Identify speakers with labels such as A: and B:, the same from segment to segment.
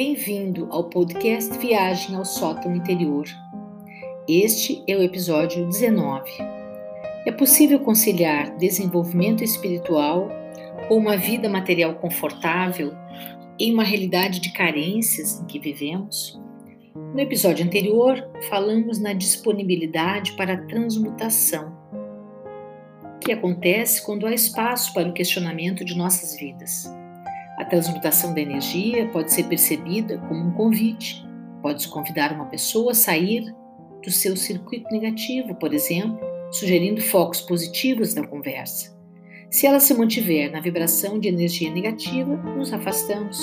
A: Bem-vindo ao podcast Viagem ao Sótão Interior. Este é o episódio 19. É possível conciliar desenvolvimento espiritual com uma vida material confortável em uma realidade de carências em que vivemos? No episódio anterior, falamos na disponibilidade para a transmutação, que acontece quando há espaço para o questionamento de nossas vidas. A transmutação da energia pode ser percebida como um convite. Pode-se convidar uma pessoa a sair do seu circuito negativo, por exemplo, sugerindo focos positivos na conversa. Se ela se mantiver na vibração de energia negativa, nos afastamos.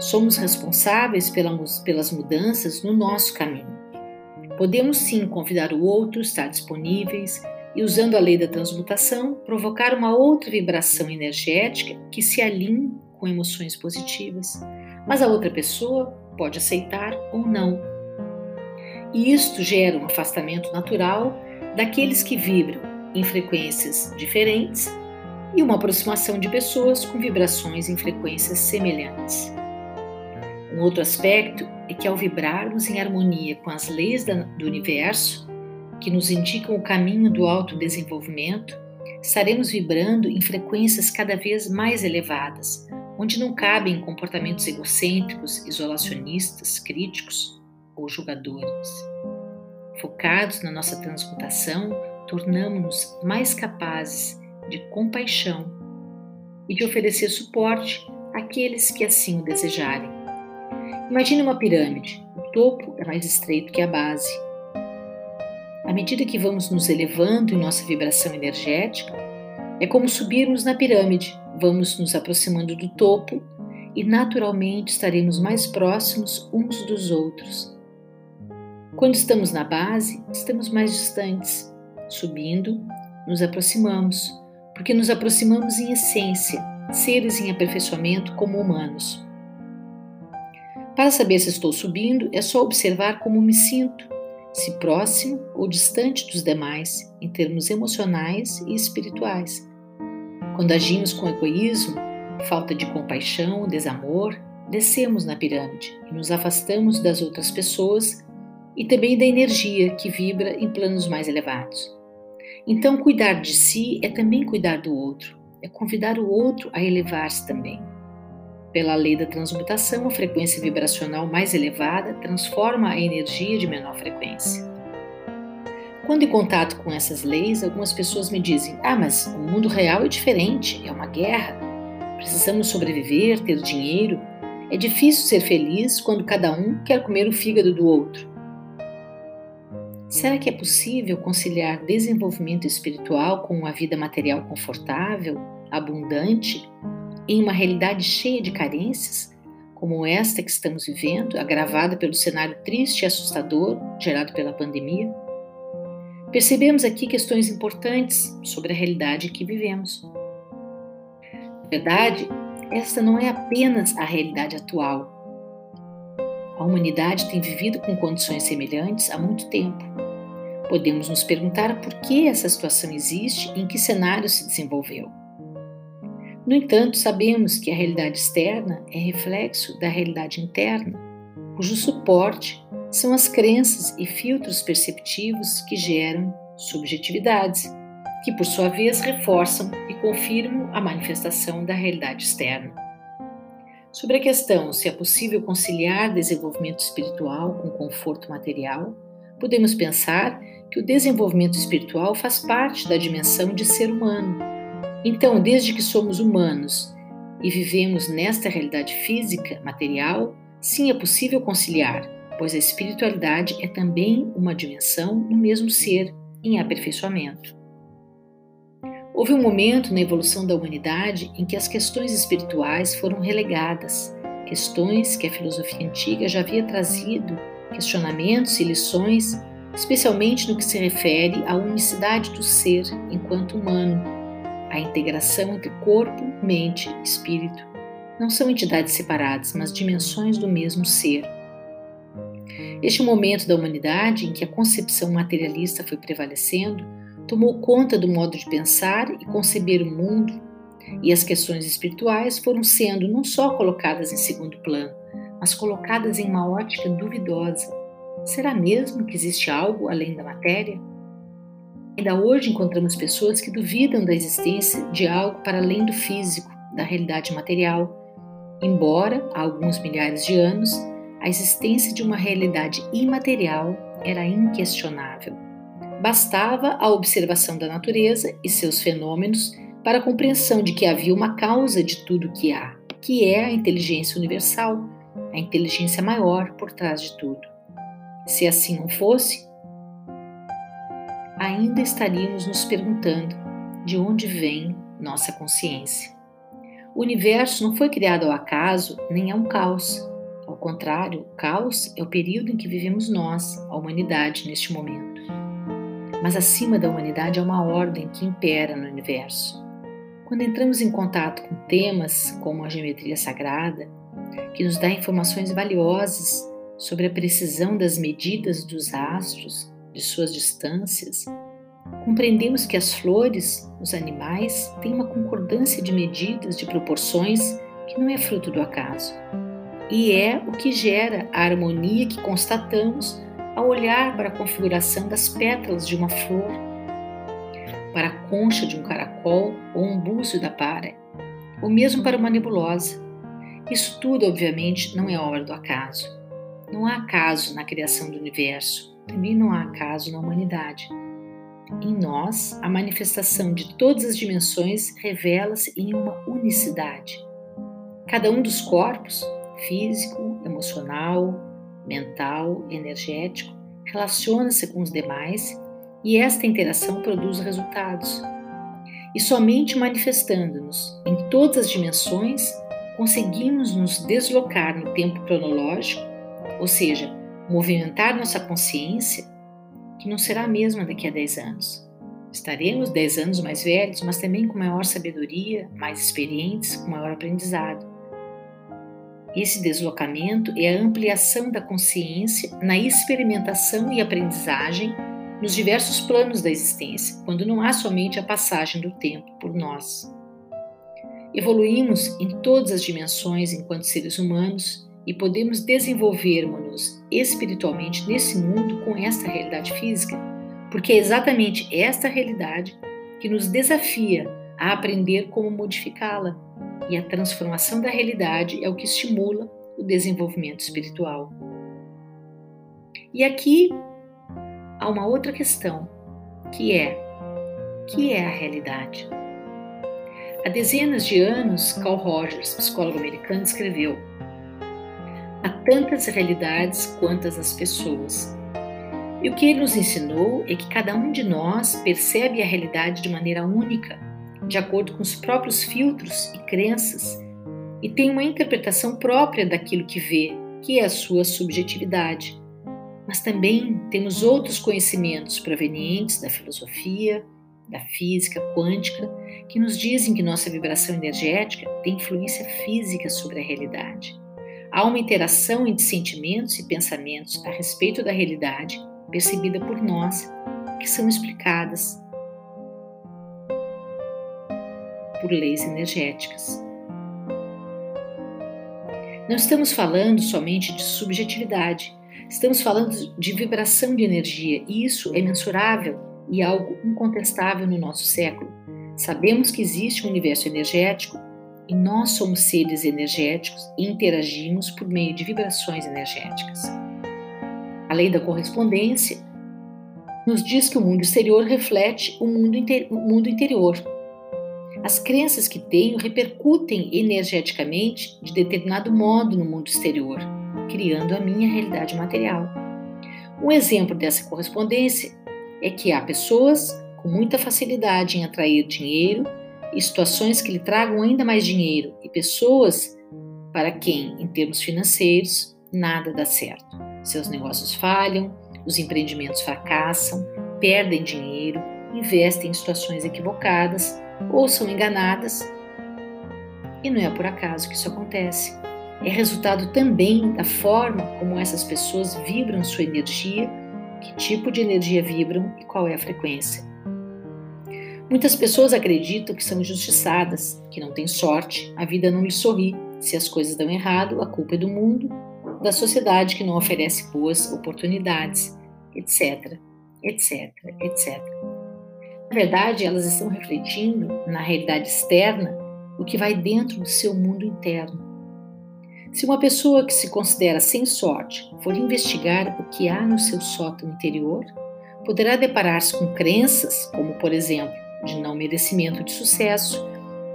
A: Somos responsáveis pelas mudanças no nosso caminho. Podemos sim convidar o outro, estar disponíveis e, usando a lei da transmutação, provocar uma outra vibração energética que se alinhe com emoções positivas, mas a outra pessoa pode aceitar ou não. E isto gera um afastamento natural daqueles que vibram em frequências diferentes e uma aproximação de pessoas com vibrações em frequências semelhantes. Um outro aspecto é que, ao vibrarmos em harmonia com as leis do universo, que nos indicam o caminho do autodesenvolvimento, estaremos vibrando em frequências cada vez mais elevadas, onde não cabem comportamentos egocêntricos, isolacionistas, críticos ou julgadores. Focados na nossa transmutação, tornamos-nos mais capazes de compaixão e de oferecer suporte àqueles que assim o desejarem. Imagine uma pirâmide. O topo é mais estreito que a base. À medida que vamos nos elevando em nossa vibração energética, é como subirmos na pirâmide, vamos nos aproximando do topo e naturalmente estaremos mais próximos uns dos outros. Quando estamos na base, estamos mais distantes. Subindo, nos aproximamos, porque nos aproximamos em essência, seres em aperfeiçoamento como humanos. Para saber se estou subindo, é só observar como me sinto, se próximo ou distante dos demais, em termos emocionais e espirituais. Quando agimos com egoísmo, falta de compaixão, desamor, descemos na pirâmide e nos afastamos das outras pessoas e também da energia que vibra em planos mais elevados. Então, cuidar de si é também cuidar do outro, é convidar o outro a elevar-se também. Pela lei da transmutação, a frequência vibracional mais elevada transforma a energia de menor frequência. Quando em contato com essas leis, algumas pessoas me dizem: ah, mas o mundo real é diferente, é uma guerra. Precisamos sobreviver, ter dinheiro. É difícil ser feliz quando cada um quer comer o fígado do outro. Será que é possível conciliar desenvolvimento espiritual com uma vida material confortável, abundante, em uma realidade cheia de carências, como esta que estamos vivendo, agravada pelo cenário triste e assustador gerado pela pandemia? Percebemos aqui questões importantes sobre a realidade que vivemos. Na verdade, esta não é apenas a realidade atual. A humanidade tem vivido com condições semelhantes há muito tempo. Podemos nos perguntar por que essa situação existe e em que cenário se desenvolveu. No entanto, sabemos que a realidade externa é reflexo da realidade interna, cujo suporte são as crenças e filtros perceptivos que geram subjetividades, que por sua vez reforçam e confirmam a manifestação da realidade externa. Sobre a questão se é possível conciliar desenvolvimento espiritual com conforto material, podemos pensar que o desenvolvimento espiritual faz parte da dimensão de ser humano. Então, desde que somos humanos e vivemos nesta realidade física, material, sim é possível conciliar pois a espiritualidade é também uma dimensão no mesmo ser, em aperfeiçoamento. Houve um momento na evolução da humanidade em que as questões espirituais foram relegadas, questões que a filosofia antiga já havia trazido, questionamentos e lições, especialmente no que se refere à unicidade do ser enquanto humano, à integração entre corpo, mente e espírito. Não são entidades separadas, mas dimensões do mesmo ser este momento da humanidade em que a concepção materialista foi prevalecendo tomou conta do modo de pensar e conceber o mundo, e as questões espirituais foram sendo não só colocadas em segundo plano, mas colocadas em uma ótica duvidosa. Será mesmo que existe algo além da matéria? Ainda hoje encontramos pessoas que duvidam da existência de algo para além do físico, da realidade material, embora há alguns milhares de anos a existência de uma realidade imaterial era inquestionável. Bastava a observação da natureza e seus fenômenos para a compreensão de que havia uma causa de tudo que há, que é a inteligência universal, a inteligência maior por trás de tudo. Se assim não fosse, ainda estaríamos nos perguntando de onde vem nossa consciência. O universo não foi criado ao acaso nem ao caos. Ao contrário, o caos é o período em que vivemos nós, a humanidade, neste momento. Mas acima da humanidade há uma ordem que impera no universo. Quando entramos em contato com temas como a geometria sagrada, que nos dá informações valiosas sobre a precisão das medidas dos astros, de suas distâncias, compreendemos que as flores, os animais, têm uma concordância de medidas, de proporções que não é fruto do acaso. E é o que gera a harmonia que constatamos ao olhar para a configuração das pétalas de uma flor, para a concha de um caracol ou um búzio da para, ou mesmo para uma nebulosa. Isso tudo, obviamente, não é obra do acaso. Não há acaso na criação do universo, também não há acaso na humanidade. Em nós, a manifestação de todas as dimensões revela-se em uma unicidade. Cada um dos corpos, físico, emocional, mental, energético, relaciona-se com os demais e esta interação produz resultados. E somente manifestando-nos em todas as dimensões conseguimos nos deslocar no tempo cronológico, ou seja, movimentar nossa consciência que não será a mesma daqui a 10 anos. Estaremos 10 anos mais velhos, mas também com maior sabedoria, mais experientes, com maior aprendizado. Esse deslocamento é a ampliação da consciência na experimentação e aprendizagem nos diversos planos da existência, quando não há somente a passagem do tempo por nós. Evoluímos em todas as dimensões enquanto seres humanos e podemos desenvolvermos-nos espiritualmente nesse mundo com esta realidade física, porque é exatamente esta realidade que nos desafia a aprender como modificá-la, e a transformação da realidade é o que estimula o desenvolvimento espiritual. E aqui há uma outra questão, que é: que é a realidade? Há dezenas de anos, Carl Rogers, psicólogo americano, escreveu Há tantas realidades quantas as pessoas. E o que ele nos ensinou é que cada um de nós percebe a realidade de maneira única, de acordo com os próprios filtros e crenças, e tem uma interpretação própria daquilo que vê, que é a sua subjetividade. Mas também temos outros conhecimentos provenientes da filosofia, da física quântica, que nos dizem que nossa vibração energética tem influência física sobre a realidade. Há uma interação entre sentimentos e pensamentos a respeito da realidade percebida por nós, que são explicadas por leis energéticas. Não estamos falando somente de subjetividade, estamos falando de vibração de energia, e isso é mensurável e algo incontestável no nosso século. Sabemos que existe um universo energético e nós somos seres energéticos e interagimos por meio de vibrações energéticas. A lei da correspondência nos diz que o mundo exterior reflete o mundo, inter o mundo interior. As crenças que tenho repercutem energeticamente de determinado modo no mundo exterior, criando a minha realidade material. Um exemplo dessa correspondência é que há pessoas com muita facilidade em atrair dinheiro e situações que lhe tragam ainda mais dinheiro e pessoas para quem, em termos financeiros, nada dá certo. Seus negócios falham, os empreendimentos fracassam, perdem dinheiro, investem em situações equivocadas ou são enganadas. E não é por acaso que isso acontece. É resultado também da forma como essas pessoas vibram sua energia, que tipo de energia vibram e qual é a frequência. Muitas pessoas acreditam que são injustiçadas, que não têm sorte, a vida não lhes sorri. Se as coisas dão errado, a culpa é do mundo da sociedade que não oferece boas oportunidades, etc, etc, etc. Verdade, elas estão refletindo na realidade externa o que vai dentro do seu mundo interno. Se uma pessoa que se considera sem sorte for investigar o que há no seu sótão interior, poderá deparar-se com crenças como, por exemplo, de não merecimento de sucesso,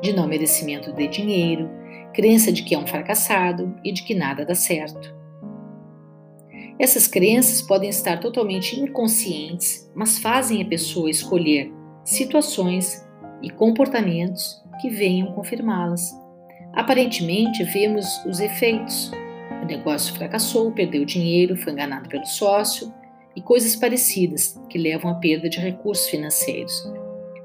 A: de não merecimento de dinheiro, crença de que é um fracassado e de que nada dá certo. Essas crenças podem estar totalmente inconscientes, mas fazem a pessoa escolher situações e comportamentos que venham confirmá-las. Aparentemente, vemos os efeitos. O negócio fracassou, perdeu dinheiro, foi enganado pelo sócio e coisas parecidas que levam à perda de recursos financeiros.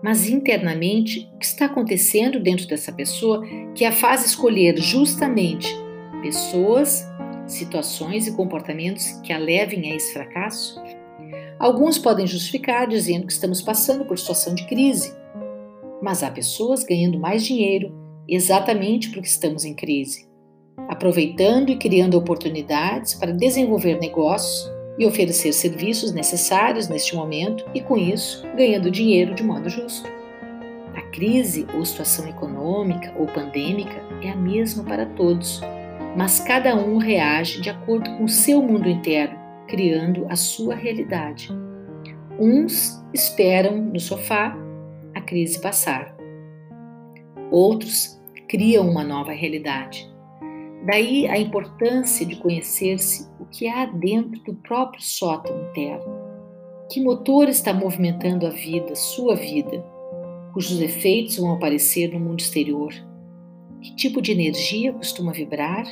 A: Mas internamente, o que está acontecendo dentro dessa pessoa que a faz escolher justamente pessoas, situações e comportamentos que a levem a esse fracasso? Alguns podem justificar dizendo que estamos passando por situação de crise, mas há pessoas ganhando mais dinheiro exatamente porque estamos em crise, aproveitando e criando oportunidades para desenvolver negócios e oferecer serviços necessários neste momento e, com isso, ganhando dinheiro de modo justo. A crise ou situação econômica ou pandêmica é a mesma para todos, mas cada um reage de acordo com o seu mundo interno, criando a sua realidade. Uns esperam no sofá a crise passar. Outros criam uma nova realidade. Daí a importância de conhecer-se o que há dentro do próprio sótão interno. Que motor está movimentando a vida, sua vida, cujos efeitos vão aparecer no mundo exterior? Que tipo de energia costuma vibrar?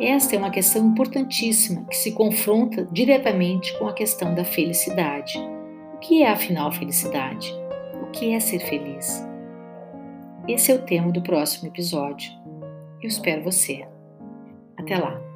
A: Esta é uma questão importantíssima que se confronta diretamente com a questão da felicidade. O que é afinal felicidade? O que é ser feliz? Esse é o tema do próximo episódio. Eu espero você. Até lá!